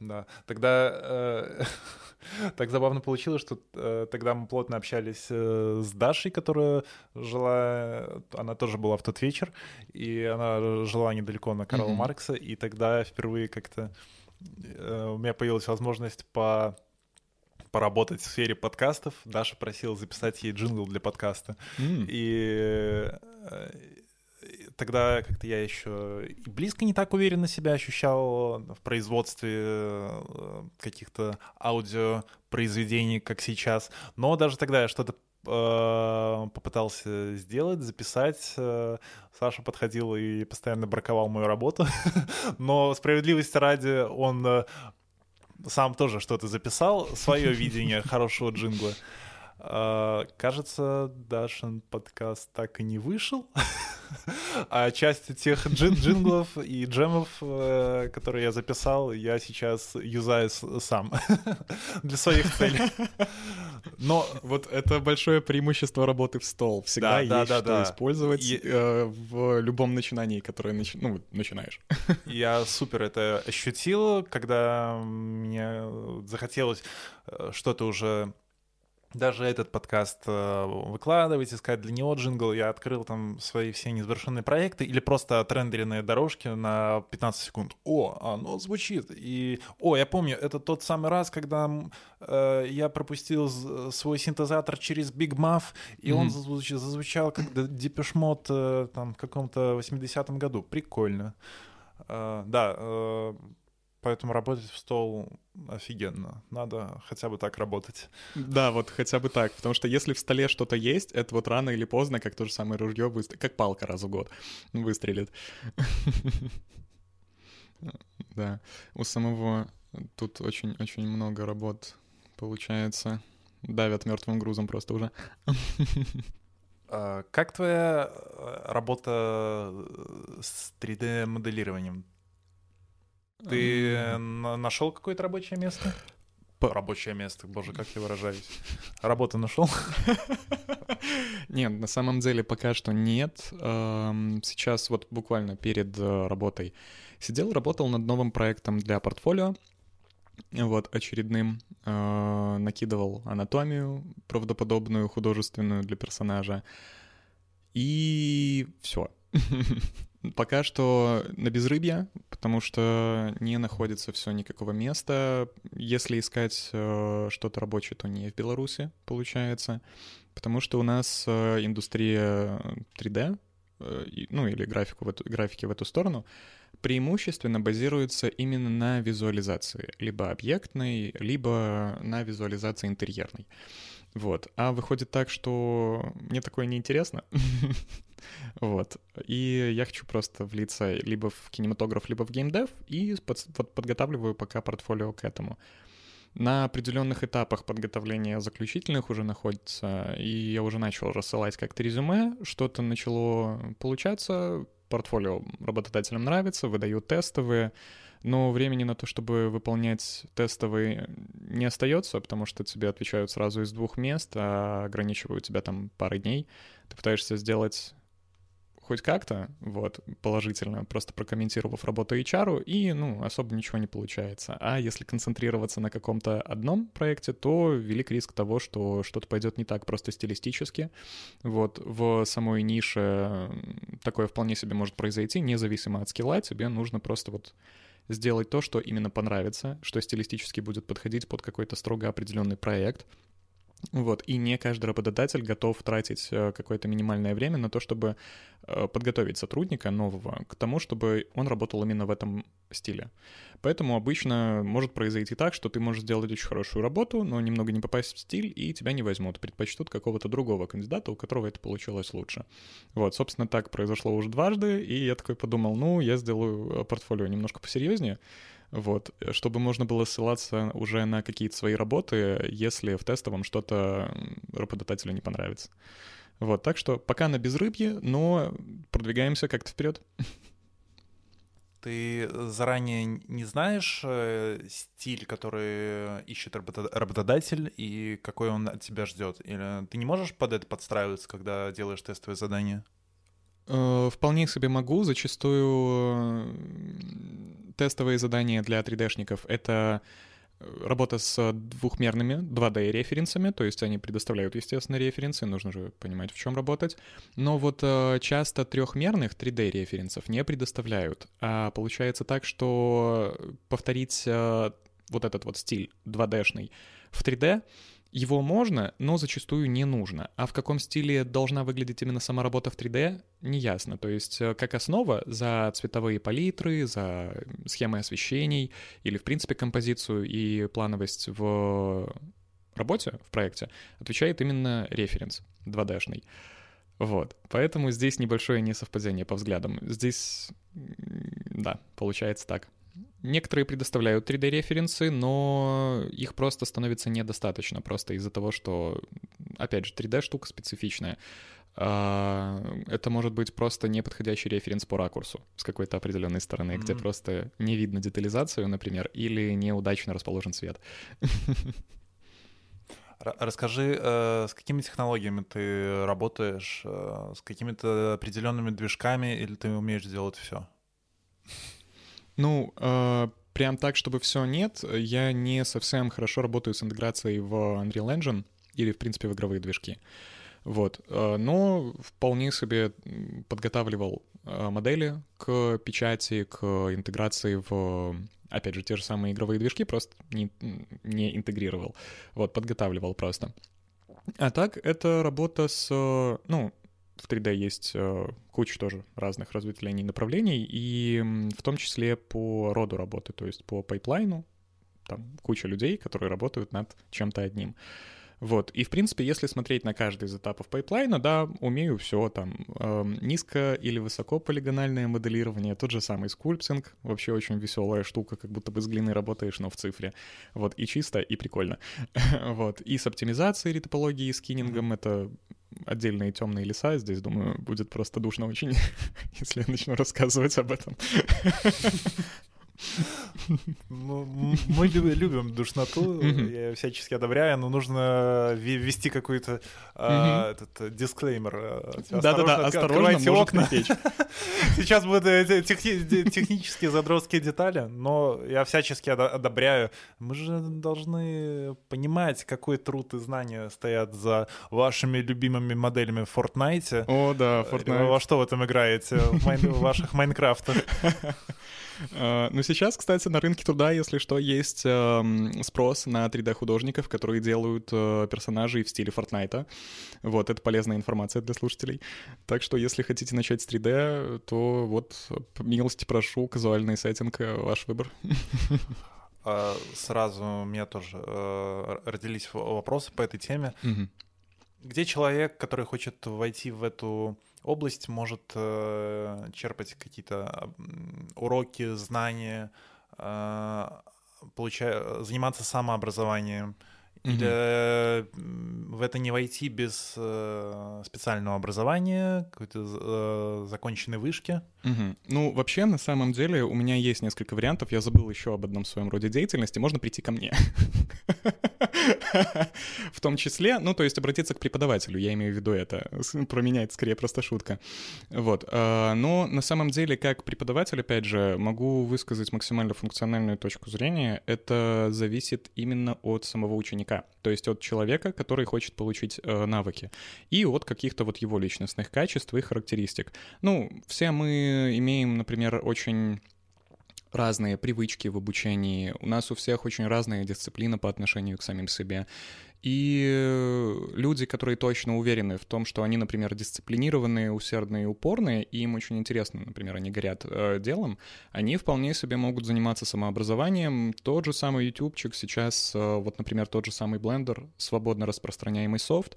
Да, тогда э, так забавно получилось, что э, тогда мы плотно общались э, с Дашей, которая жила, она тоже была в тот вечер, и она жила недалеко на Карла mm-hmm. Маркса, и тогда впервые как-то э, у меня появилась возможность по поработать в сфере подкастов. Даша просила записать ей джингл для подкаста. Mm. И э, тогда как-то я еще и близко не так уверенно себя ощущал в производстве э, каких-то аудиопроизведений, как сейчас. Но даже тогда я что-то э, попытался сделать, записать. Саша подходил и постоянно браковал мою работу. Но справедливости ради он сам тоже что-то записал, свое видение хорошего джингла. А, кажется, Дашин подкаст так и не вышел. а часть тех джин джинглов и джемов, э, которые я записал, я сейчас юзаю сам для своих целей. Но вот это большое преимущество работы в стол. Всегда да, есть да, да, что да. использовать и... э, в любом начинании, которое начи... ну, начинаешь. Я супер это ощутил, когда мне захотелось э, что-то уже даже этот подкаст э, выкладывать, искать для него джингл. Я открыл там свои все незавершенные проекты или просто отрендеренные дорожки на 15 секунд. О, оно звучит. И, о, я помню, это тот самый раз, когда э, я пропустил свой синтезатор через Big Muff, и mm-hmm. он зазвуч, зазвучал как Mode э, там, в каком-то 80-м году. Прикольно. Uh, да, uh, Поэтому работать в стол офигенно. Надо хотя бы так работать. Да, вот хотя бы так. Потому что если в столе что-то есть, это вот рано или поздно, как то же самое ружье, выстрелит, как палка раз в год выстрелит. Да, у самого тут очень-очень много работ получается. Давят мертвым грузом просто уже. А как твоя э, работа с 3D-моделированием? Ты нашел какое-то рабочее место? Рабочее место, боже, как я выражаюсь. Работу нашел? Нет, на самом деле пока что нет. Эм, сейчас вот буквально перед э, работой сидел, работал над новым проектом для портфолио. Вот, очередным. Э, накидывал анатомию правдоподобную, художественную для персонажа. И все. Пока что на безрыбье, потому что не находится все никакого места. Если искать э, что-то рабочее, то не в Беларуси, получается, потому что у нас э, индустрия 3D, э, ну или графику в эту, графики в эту сторону, преимущественно базируется именно на визуализации, либо объектной, либо на визуализации интерьерной. Вот. А выходит так, что мне такое неинтересно. Вот. И я хочу просто влиться либо в кинематограф, либо в геймдев, и под, под, подготавливаю пока портфолио к этому. На определенных этапах подготовления заключительных уже находится, и я уже начал рассылать как-то резюме, что-то начало получаться, портфолио работодателям нравится, выдают тестовые, но времени на то, чтобы выполнять тестовые, не остается, потому что тебе отвечают сразу из двух мест, а ограничивают тебя там парой дней. Ты пытаешься сделать хоть как-то, вот, положительно, просто прокомментировав работу HR, и, ну, особо ничего не получается. А если концентрироваться на каком-то одном проекте, то велик риск того, что что-то пойдет не так просто стилистически. Вот, в самой нише такое вполне себе может произойти, независимо от скилла, тебе нужно просто вот сделать то, что именно понравится, что стилистически будет подходить под какой-то строго определенный проект, вот, и не каждый работодатель готов тратить э, какое-то минимальное время на то, чтобы э, подготовить сотрудника нового к тому, чтобы он работал именно в этом стиле. Поэтому обычно может произойти так, что ты можешь сделать очень хорошую работу, но немного не попасть в стиль, и тебя не возьмут, предпочтут какого-то другого кандидата, у которого это получилось лучше. Вот, собственно, так произошло уже дважды, и я такой подумал, ну, я сделаю э, портфолио немножко посерьезнее, вот, чтобы можно было ссылаться уже на какие-то свои работы, если в тестовом что-то работодателю не понравится. Вот, так что пока на безрыбье, но продвигаемся как-то вперед. Ты заранее не знаешь э, стиль, который ищет работодатель, и какой он от тебя ждет? Или ты не можешь под это подстраиваться, когда делаешь тестовые задания? Э, вполне себе могу. Зачастую тестовые задания для 3D-шников — это э, работа с двухмерными 2D-референсами, то есть они предоставляют, естественно, референсы, нужно же понимать, в чем работать. Но вот э, часто трехмерных 3D-референсов не предоставляют. А получается так, что повторить э, вот этот вот стиль 2D-шный в 3D — его можно, но зачастую не нужно. А в каком стиле должна выглядеть именно сама работа в 3D, не ясно. То есть э, как основа за цветовые палитры, за схемы освещений или, в принципе, композицию и плановость в работе, в проекте, отвечает именно референс 2D-шный. Вот, поэтому здесь небольшое несовпадение по взглядам. Здесь, да, получается так. Некоторые предоставляют 3D-референсы, но их просто становится недостаточно, просто из-за того, что, опять же, 3D-штука специфичная. А, это может быть просто неподходящий референс по ракурсу с какой-то определенной стороны, mm-hmm. где просто не видно детализацию, например, или неудачно расположен свет. Расскажи, э, с какими технологиями ты работаешь, э, с какими-то определенными движками, или ты умеешь делать все? Ну, э, прям так, чтобы все нет, я не совсем хорошо работаю с интеграцией в Unreal Engine или, в принципе, в игровые движки. Вот. Э, но вполне себе подготавливал э, модели к печати, к интеграции в, опять же, те же самые игровые движки, просто не, не интегрировал. Вот, подготавливал просто. А так, это работа с, ну, в 3D есть э, куча тоже разных разветвлений направлений, и в том числе по роду работы, то есть по пайплайну, там куча людей, которые работают над чем-то одним. Вот, и в принципе, если смотреть на каждый из этапов пайплайна, да, умею все там, э, низко или высоко полигональное моделирование, тот же самый sculpting, вообще очень веселая штука, как будто бы с глиной работаешь, но в цифре, вот, и чисто, и прикольно, вот, и с оптимизацией ретопологией, скинингом, это отдельные темные леса. Здесь, думаю, будет просто душно очень, если я начну рассказывать об этом. Мы любим душноту, я всячески одобряю, но нужно ввести какой-то а, этот дисклеймер. Э, Да-да-да, осторожно, окна. Сейчас будут технические задротские детали, но я всячески одобряю. Мы же должны понимать, какой труд и знания стоят за вашими любимыми моделями в Fortnite. О, да, Fortnite. Во что в этом играете? В ваших Майнкрафтах. Э, ну, сейчас, кстати, на рынке труда, если что, есть эм, спрос на 3D-художников, которые делают э, персонажей в стиле Fortnite. Вот, это полезная информация для слушателей. Так что, если хотите начать с 3D, то вот, милости прошу, казуальный сеттинг — ваш выбор. А, сразу у меня тоже э, родились вопросы по этой теме. Где человек, который хочет войти в эту область, может э, черпать какие-то уроки, знания, э, получа- заниматься самообразованием? Или м, в это не войти без э, специального образования, какой-то э, законченной вышки? Мгм. Ну, вообще, на самом деле, у меня есть несколько вариантов. Я забыл еще об одном своем роде деятельности. Можно прийти ко мне. В том числе, ну, то есть обратиться к преподавателю, я имею в виду это. Про меня это скорее просто шутка. Вот. а, Но на самом деле, как преподаватель, опять же, могу высказать максимально функциональную точку зрения. Это зависит именно от самого ученика. То есть от человека, который хочет получить э, навыки. И от каких-то вот его личностных качеств и характеристик. Ну, все мы имеем, например, очень разные привычки в обучении. У нас у всех очень разная дисциплина по отношению к самим себе. И э, люди, которые точно уверены в том, что они, например, дисциплинированные, усердные и упорные, и им очень интересно, например, они горят э, делом, они вполне себе могут заниматься самообразованием. Тот же самый ютубчик сейчас, э, вот, например, тот же самый Blender, свободно распространяемый софт,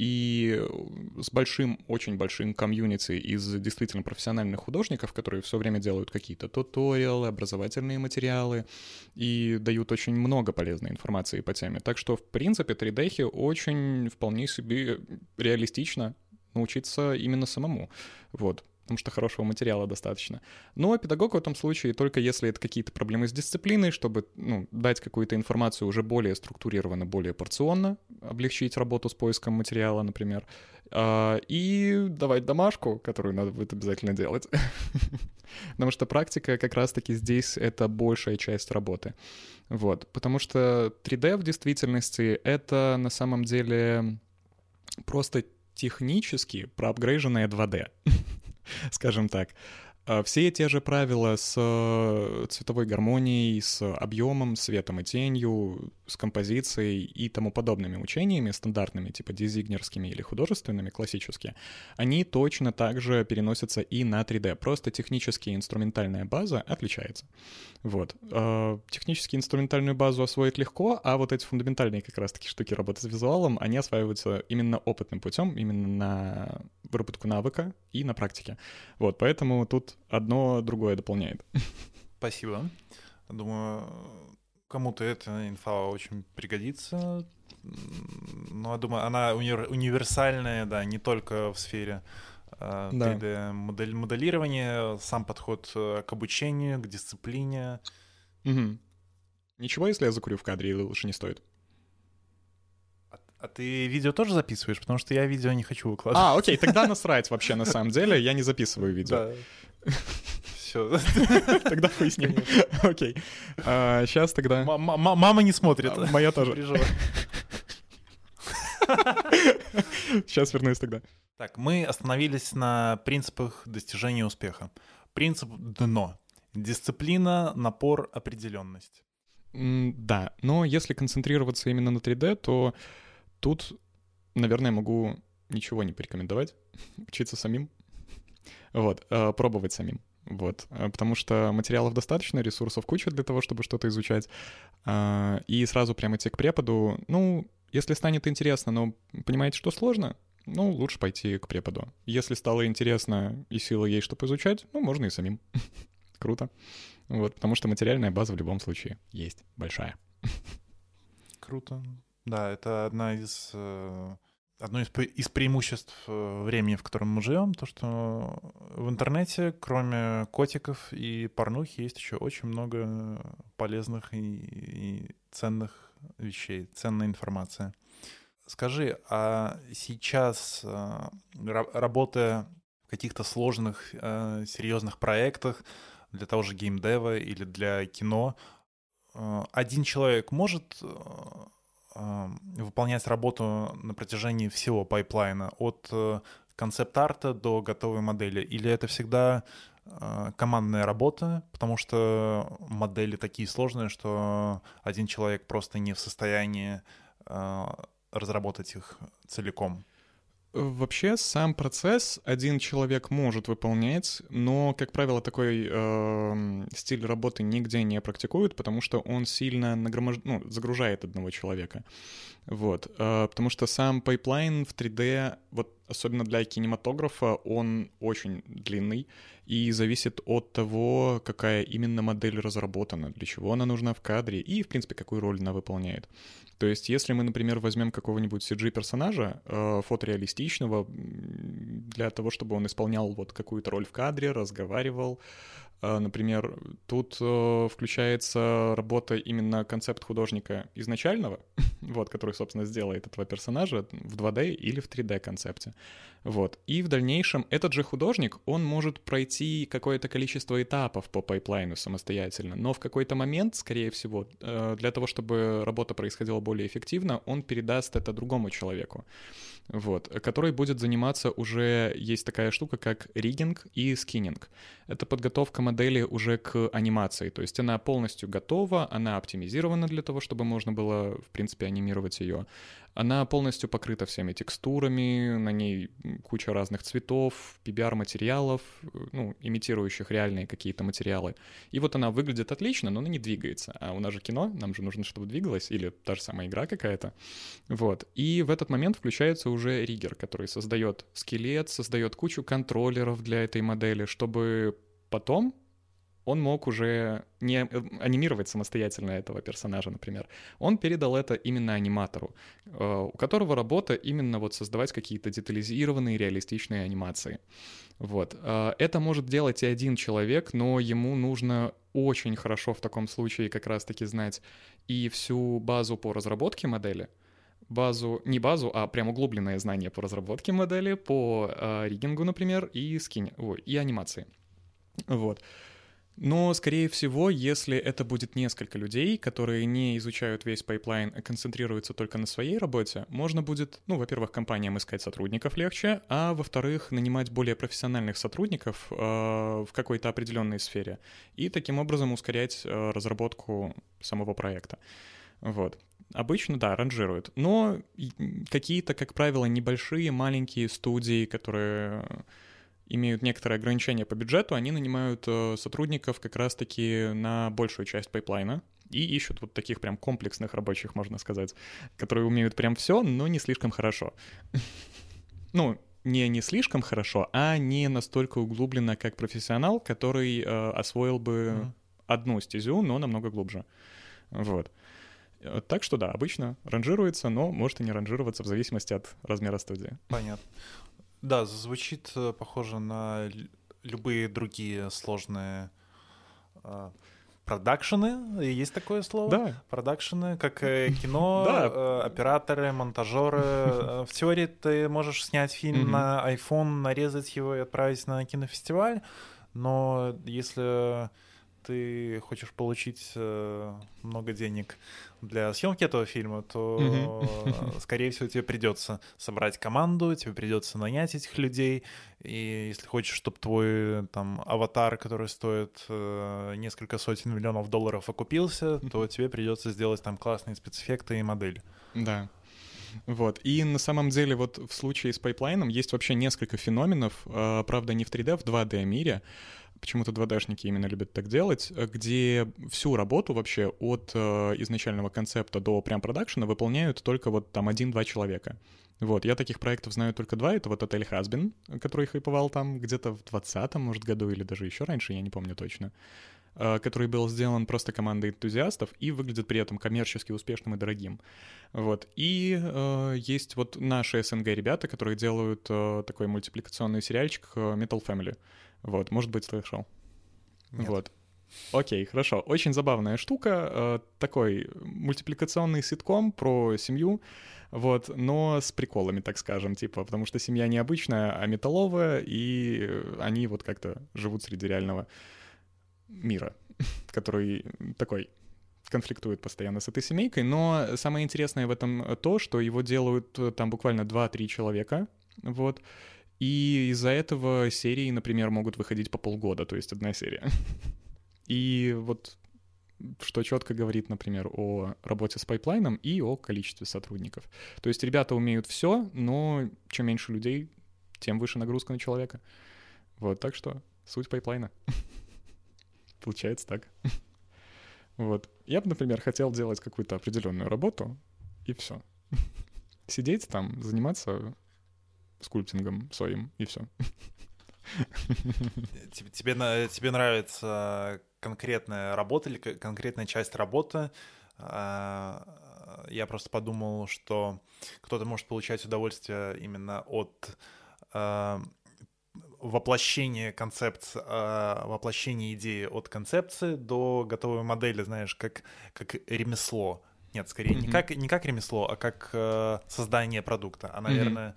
и э, с большим, очень большим комьюнити из действительно профессиональных художников, которые все время делают какие-то туториалы, образовательные материалы и дают очень много полезной информации по теме. Так что, в принципе, 3D очень вполне себе реалистично научиться именно самому. Вот потому что хорошего материала достаточно. Но педагог в этом случае только если это какие-то проблемы с дисциплиной, чтобы ну, дать какую-то информацию уже более структурированно, более порционно, облегчить работу с поиском материала, например, а, и давать домашку, которую надо будет обязательно делать. Потому что практика как раз-таки здесь — это большая часть работы. Вот. Потому что 3D в действительности — это на самом деле просто технически проапгрейженное 2D, скажем так. А Все те же правила с э, цветовой гармонией, с объемом, светом и тенью, с композицией и тому подобными учениями стандартными, типа дизайнерскими или художественными, классические, они точно так же переносятся и на 3D. Просто технически инструментальная база отличается. Вот. Э, Технически инструментальную базу освоить легко, а вот эти фундаментальные как раз-таки штуки работы с визуалом, они осваиваются именно опытным путем, именно на выработку навыка и на практике. Вот, поэтому тут одно другое дополняет. Спасибо. Думаю, кому-то эта инфа очень пригодится. Но я думаю, она уни- универсальная, да, не только в сфере э, Да. 3D-моделирования, сам подход э, к обучению, к дисциплине. Мгм. Ничего, если я закурю в кадре, или лучше не стоит? А, а ты видео тоже записываешь? Потому что я видео не хочу выкладывать. А, окей, тогда насрать вообще, на самом деле, я не записываю видео. Все. Тогда хуй с ним. Окей. Сейчас тогда... Мама не смотрит. А, Моя тоже. Сейчас вернусь тогда. Так, мы остановились на принципах достижения успеха. Принцип дно. Дисциплина, напор, определенность. Да, но если концентрироваться именно на 3D, то тут, наверное, могу ничего не порекомендовать. Учиться самим. Вот, э, пробовать самим. Вот, э, потому что материалов достаточно, ресурсов куча для того, чтобы что-то изучать. А, И сразу прямо идти к преподу, ну, если станет интересно, но понимаете, что сложно, ну, лучше пойти к преподу. Если стало интересно и силы есть, чтобы изучать, ну, можно и самим. Круто. Вот, потому что материальная база в любом случае есть большая. Круто. Да, это одна из э, одно из, из преимуществ э, времени, в котором мы живем, то, что в интернете, кроме котиков и порнухи, есть еще очень много полезных и, и ценных вещей, ценная информация. Скажи, а сейчас, э, ра- работая в каких-то сложных, э, серьезных проектах для того же геймдева или для кино, один человек может выполнять работу на протяжении всего пайплайна, от э, концепт-арта до готовой модели? Или это всегда э, командная работа, потому что модели такие сложные, что один человек просто не в состоянии э, разработать их целиком? Вообще сам процесс один человек может выполнять, но, как правило, такой э, стиль работы нигде не практикуют, потому что он сильно нагромож... ну, загружает одного человека. Вот, э, потому что сам пайплайн в 3D, вот особенно для кинематографа, он очень длинный и зависит от того, какая именно модель разработана, для чего она нужна в кадре и, в принципе, какую роль она выполняет. То есть, если мы, например, возьмем какого-нибудь CG-персонажа, э, фотореалистичного, для того, чтобы он исполнял вот какую-то роль в кадре, разговаривал, Например, тут э, включается работа именно концепт художника изначального, вот, который, собственно, сделает этого персонажа в 2D или в 3D концепте. Вот. И в дальнейшем этот же художник, он может пройти какое-то количество этапов по пайплайну самостоятельно, но в какой-то момент, скорее всего, э, для того, чтобы работа происходила более эффективно, он передаст это другому человеку, вот, который будет заниматься уже, есть такая штука, как риггинг и скиннинг. Это подготовка модели уже к анимации, то есть она полностью готова, она оптимизирована для того, чтобы можно было, в принципе, анимировать ее. Она полностью покрыта всеми текстурами, на ней куча разных цветов, PBR-материалов, ну, имитирующих реальные какие-то материалы. И вот она выглядит отлично, но она не двигается. А у нас же кино, нам же нужно, чтобы двигалось, или та же самая игра какая-то. Вот. И в этот момент включается уже риггер, который создает скелет, создает кучу контроллеров для этой модели, чтобы потом он мог уже не э, анимировать самостоятельно этого персонажа, например. Он передал это именно аниматору, э, у которого работа именно вот создавать какие-то детализированные, реалистичные анимации. Вот. Э, это может делать и один человек, но ему нужно очень хорошо в таком случае как раз-таки знать и всю базу по разработке модели, базу, не базу, а прям углубленное знание по разработке модели, по э, риггингу, например, и скин, ой, и анимации. Вот. Но, скорее всего, если это будет несколько людей, которые не изучают весь пайплайн, а концентрируются только на своей работе, можно будет, ну, во-первых, компаниям искать сотрудников легче, а во-вторых, нанимать более профессиональных сотрудников э, в какой-то определенной сфере и таким образом ускорять э, разработку самого проекта. Вот. Обычно, да, ранжируют. Но какие-то, как правило, небольшие, маленькие студии, которые имеют некоторые ограничения по бюджету, они нанимают э, сотрудников как раз-таки на большую часть пайплайна и ищут вот таких прям комплексных рабочих, можно сказать, которые умеют прям все, но не слишком хорошо. Ну, не не слишком хорошо, а не настолько углубленно, как профессионал, который э, освоил бы одну стезю, но намного глубже. Вот. Э, так что да, обычно ранжируется, но может и не ранжироваться в зависимости от размера студии. Понятно. Да, звучит э, похоже на любые другие сложные э, продакшены, есть такое слово? Да. Продакшены, как э, кино, да. операторы, монтажеры. В теории ты можешь снять фильм на iPhone, нарезать его и отправить на кинофестиваль, но если ты хочешь получить много денег для съемки этого фильма, то, mm-hmm. скорее всего, тебе придется собрать команду, тебе придется нанять этих людей, и если хочешь, чтобы твой там аватар, который стоит э, несколько сотен миллионов долларов, окупился, mm-hmm. то тебе придется сделать там классные спецэффекты и модель. Да. Вот. И на самом деле вот в случае с пайплайном есть вообще несколько феноменов, э, правда, не в 3D, а в 2D мире, почему-то 2D-шники именно любят так делать, где всю работу вообще от э, изначального концепта до прям продакшена выполняют только вот там один-два человека. Вот, я таких проектов знаю только два. Это вот отель Хасбин, который хайповал там где-то в 20-м, может, году или даже еще раньше, я не помню точно э, который был сделан просто командой энтузиастов и выглядит при этом коммерчески успешным и дорогим. Вот. И э, есть вот наши СНГ ребята, которые делают э, такой мультипликационный сериальчик э, Metal Family. Вот, может быть, слышал. Нет. Вот. Окей, хорошо. Очень забавная штука. Э, такой мультипликационный ситком про семью, вот, но с приколами, так скажем, типа, потому что семья необычная, а металловая, и они вот как-то живут среди реального мира, который такой конфликтует постоянно с этой семейкой, но самое интересное в этом то, что его делают э, там буквально 2-3 человека, вот, и из-за этого серии, например, могут выходить по полгода, то есть одна серия. И вот что четко говорит, например, о работе с пайплайном и о количестве сотрудников. То есть ребята умеют все, но чем меньше людей, тем выше нагрузка на человека. Вот, так что суть пайплайна. Получается так. Вот. Я бы, например, хотел делать какую-то определенную работу, и все. Сидеть там, заниматься скульптингом своим, и все. Тебе, тебе, тебе нравится конкретная работа или конкретная часть работы? А, я просто подумал, что кто-то может получать удовольствие именно от а, воплощения концепции, а, воплощения идеи от концепции до готовой модели, знаешь, как, как ремесло. Нет, скорее, mm-hmm. не, как, не как ремесло, а как э, создание продукта. А, наверное, mm-hmm.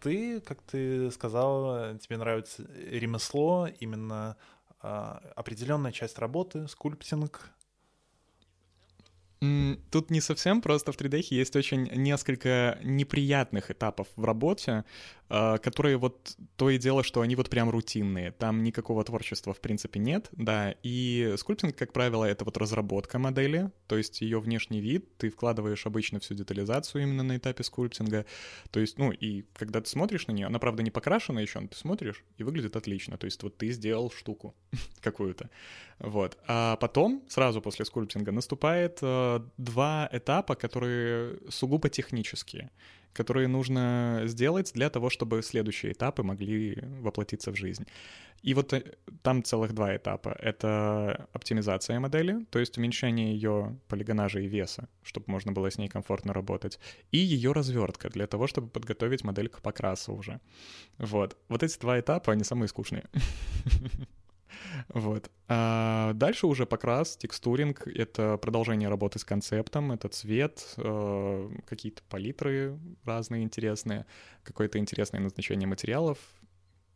Ты, как ты сказал, тебе нравится ремесло, именно э, определенная часть работы, скульптинг, Тут не совсем, просто в 3D есть очень несколько неприятных этапов в работе, а, которые вот то и дело, что они вот прям рутинные. Там никакого творчества в принципе нет, да. И скульптинг, как правило, это вот разработка модели, то есть ее внешний вид, ты вкладываешь обычно всю детализацию именно на этапе скульптинга. То есть, ну и когда ты смотришь на нее, она правда не покрашена еще, но ты смотришь и выглядит отлично. То есть вот ты сделал штуку какую-то. Вот. А потом, сразу после скульптинга, наступает два этапа, которые сугубо технические, которые нужно сделать для того, чтобы следующие этапы могли воплотиться в жизнь. И вот э, там целых два этапа. Это оптимизация модели, то есть уменьшение ее полигонажа и веса, чтобы можно было с ней комфортно работать, и ее развертка для того, чтобы подготовить модель к покрасу уже. Вот. Вот эти два этапа, они самые скучные. Вот. А дальше уже покрас, текстуринг — это продолжение работы с концептом, это цвет, э, какие-то палитры разные интересные, какое-то интересное назначение материалов,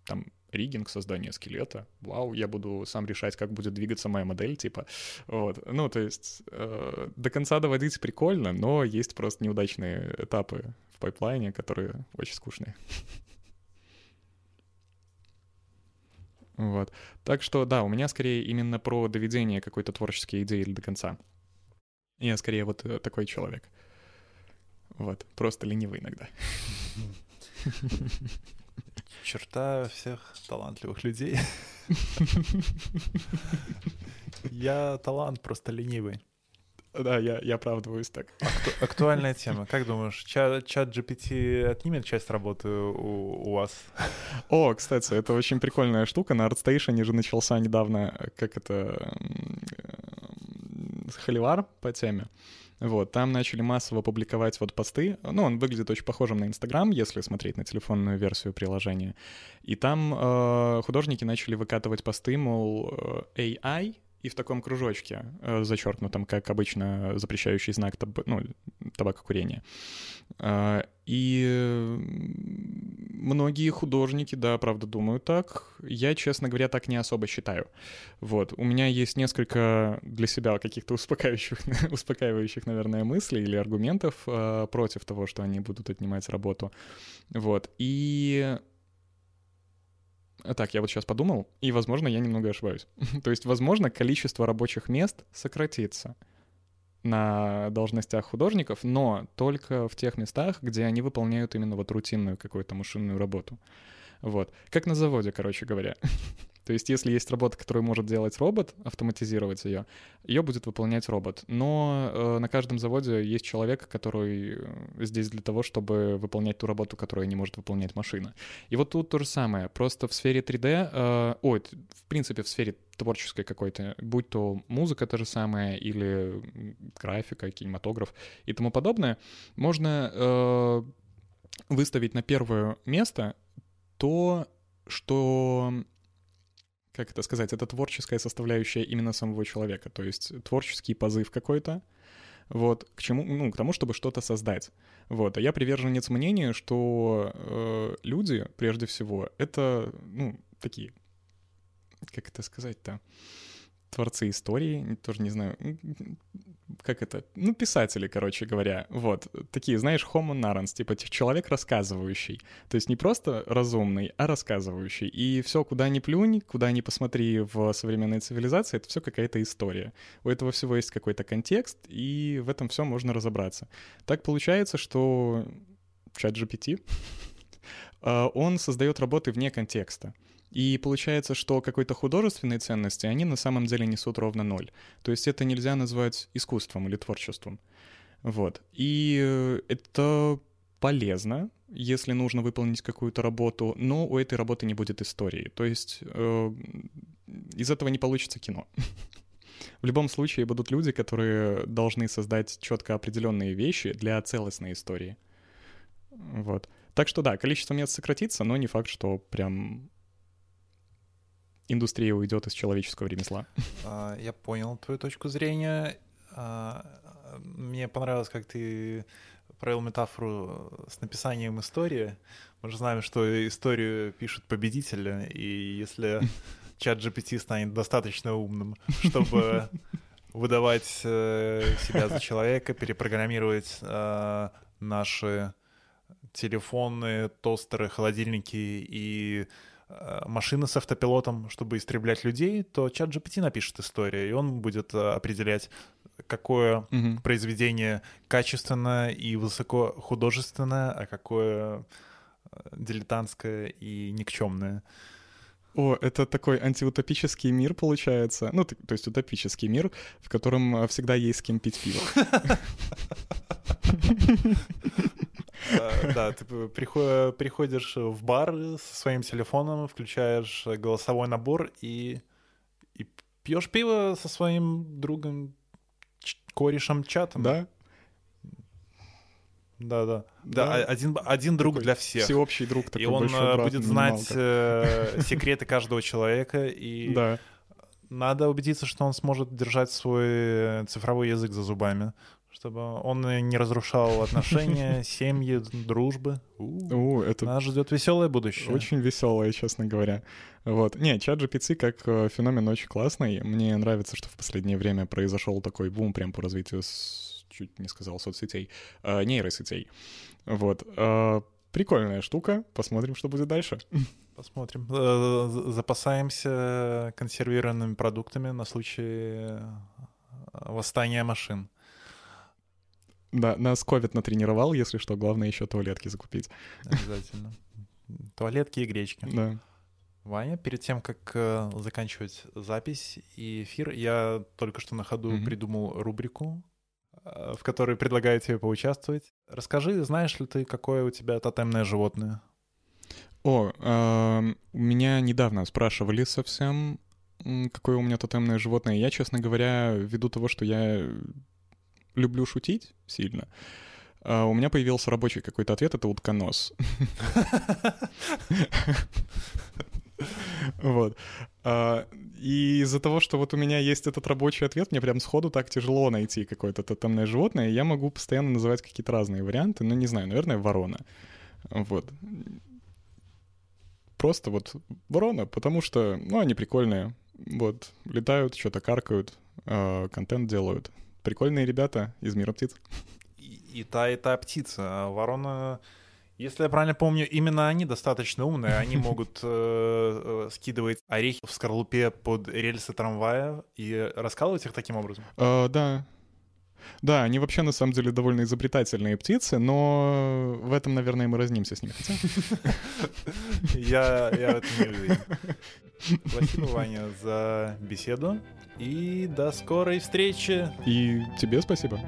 там ригинг, создание скелета. Вау, я буду сам решать, как будет двигаться моя модель, типа. Вот. Ну, то есть э, до конца доводить прикольно, но есть просто неудачные этапы в пайплайне, которые очень скучные. Вот. Так что, да, у меня скорее именно про доведение какой-то творческой идеи до конца. Я скорее вот э, такой человек. Вот, просто ленивый иногда. Черта всех талантливых людей. Я талант, просто ленивый. Да, я, я оправдываюсь так. Акту- актуальная тема. Как думаешь, чат, чат GPT отнимет часть работы у, у вас? О, кстати, это очень прикольная штука. На ArtStation же начался недавно, как это, холивар по теме. Вот, там начали массово публиковать вот посты. Ну, он выглядит очень похожим на Инстаграм, если смотреть на телефонную версию приложения. И там э, художники начали выкатывать посты, мол, э, AI и в таком кружочке, э, зачеркнутом, как обычно запрещающий знак таб... ну, табакокурения. Э, и многие художники, да, правда, думают так. Я, честно говоря, так не особо считаю. Вот. У меня есть несколько для себя каких-то успокаивающих, успокаивающих, наверное, мыслей или аргументов э, против того, что они будут отнимать работу. Вот. И так, я вот сейчас подумал, и, возможно, я немного ошибаюсь. То есть, возможно, количество рабочих мест сократится на должностях художников, но только в тех местах, где они выполняют именно вот рутинную какую-то машинную работу. Вот. Как на заводе, короче говоря. То есть, если есть работа, которую может делать робот, автоматизировать ее, ее будет выполнять робот. Но э, на каждом заводе есть человек, который э, здесь для того, чтобы выполнять ту работу, которую не может выполнять машина. И вот тут то же самое. Просто в сфере 3D, э, ой, в принципе, в сфере творческой какой-то, будь то музыка та же самая или графика, кинематограф и тому подобное, можно э, выставить на первое место то, что как это сказать, это творческая составляющая именно самого человека, то есть творческий позыв какой-то, вот, к чему, ну, к тому, чтобы что-то создать. Вот, а я приверженец мнения, что э, люди, прежде всего, это, ну, такие, как это сказать-то, творцы истории, тоже не знаю, как это, ну, писатели, короче говоря, вот, такие, знаешь, homo narrans, типа человек рассказывающий, то есть не просто разумный, а рассказывающий, и все, куда ни плюнь, куда ни посмотри в современной цивилизации, это все какая-то история. У этого всего есть какой-то контекст, и в этом все можно разобраться. Так получается, что чат GPT, а, он создает работы вне контекста. И получается, что какой-то художественной ценности они на самом деле несут ровно ноль. То есть это нельзя назвать искусством или творчеством. Вот. И э, это полезно, если нужно выполнить какую-то работу, но у этой работы не будет истории. То есть э, из этого не получится кино. В любом случае будут люди, которые должны создать четко определенные вещи для целостной истории. Вот. Так что да, количество мест сократится, но не факт, что прям индустрия уйдет из человеческого ремесла. А, я понял твою точку зрения. А, мне понравилось, как ты провел метафору с написанием истории. Мы же знаем, что историю пишут победители, и если чат GPT станет достаточно умным, чтобы выдавать э, себя за человека, перепрограммировать э, наши телефоны, тостеры, холодильники и машины с автопилотом, чтобы истреблять людей, то чат GPT напишет историю, и он будет э, определять, какое угу. произведение качественное и высоко художественное, а какое э, дилетантское и никчемное. О, это такой антиутопический мир получается. Ну, то, то есть утопический мир, в котором всегда есть с кем пить пиво. Э, да, ты приходишь в бар со своим телефоном, включаешь голосовой набор и, пьешь пиво со своим другом, корешем чатом. Да. Да, да. Да, один, один друг такой для всех. Всеобщий друг такой И он э, брат, будет знать э, секреты каждого человека. И да. надо убедиться, что он сможет держать свой цифровой язык за зубами чтобы он не разрушал отношения, семьи, дружбы. У, это нас ждет веселое будущее. Очень веселое, честно говоря. Вот. Не, чат GPT как э, феномен очень классный. Мне нравится, что в последнее время произошел такой бум прям по развитию, с... чуть не сказал, соцсетей, э, нейросетей. Вот. Э, прикольная штука. Посмотрим, что будет дальше. Посмотрим. Э, запасаемся консервированными продуктами на случай э, восстания машин. Да, нас ковид натренировал, если что, главное еще туалетки закупить. Обязательно. Туалетки и гречки. Да. Ваня, перед тем, как э, заканчивать запись и эфир, я только что на ходу mm-hmm. придумал рубрику, э, в которой предлагаю тебе поучаствовать. Расскажи, знаешь ли ты, какое у тебя тотемное животное? О, э, меня недавно спрашивали совсем, какое у меня тотемное животное. Я, честно говоря, ввиду того, что я люблю шутить сильно, а у меня появился рабочий какой-то ответ, это утконос. Вот. А, и из-за того, что вот у меня есть этот рабочий ответ, мне прям сходу так тяжело найти какое-то тотемное животное. Я могу постоянно называть какие-то разные варианты, но не знаю, наверное, ворона. Вот. Просто вот ворона, потому что, ну, они прикольные. Вот, летают, что-то каркают, а, контент делают. Прикольные ребята из мира птиц. И, и та, и та птица. А ворона, если я правильно помню, именно они достаточно умные. Они могут э, э, скидывать орехи в скорлупе под рельсы трамвая и раскалывать их таким образом. Uh, да. Да, они вообще на самом деле довольно изобретательные птицы, но в этом, наверное, мы разнимся с ними. Я, я в этом не уверен. Спасибо, Ваня, за беседу. И до скорой встречи. И тебе спасибо.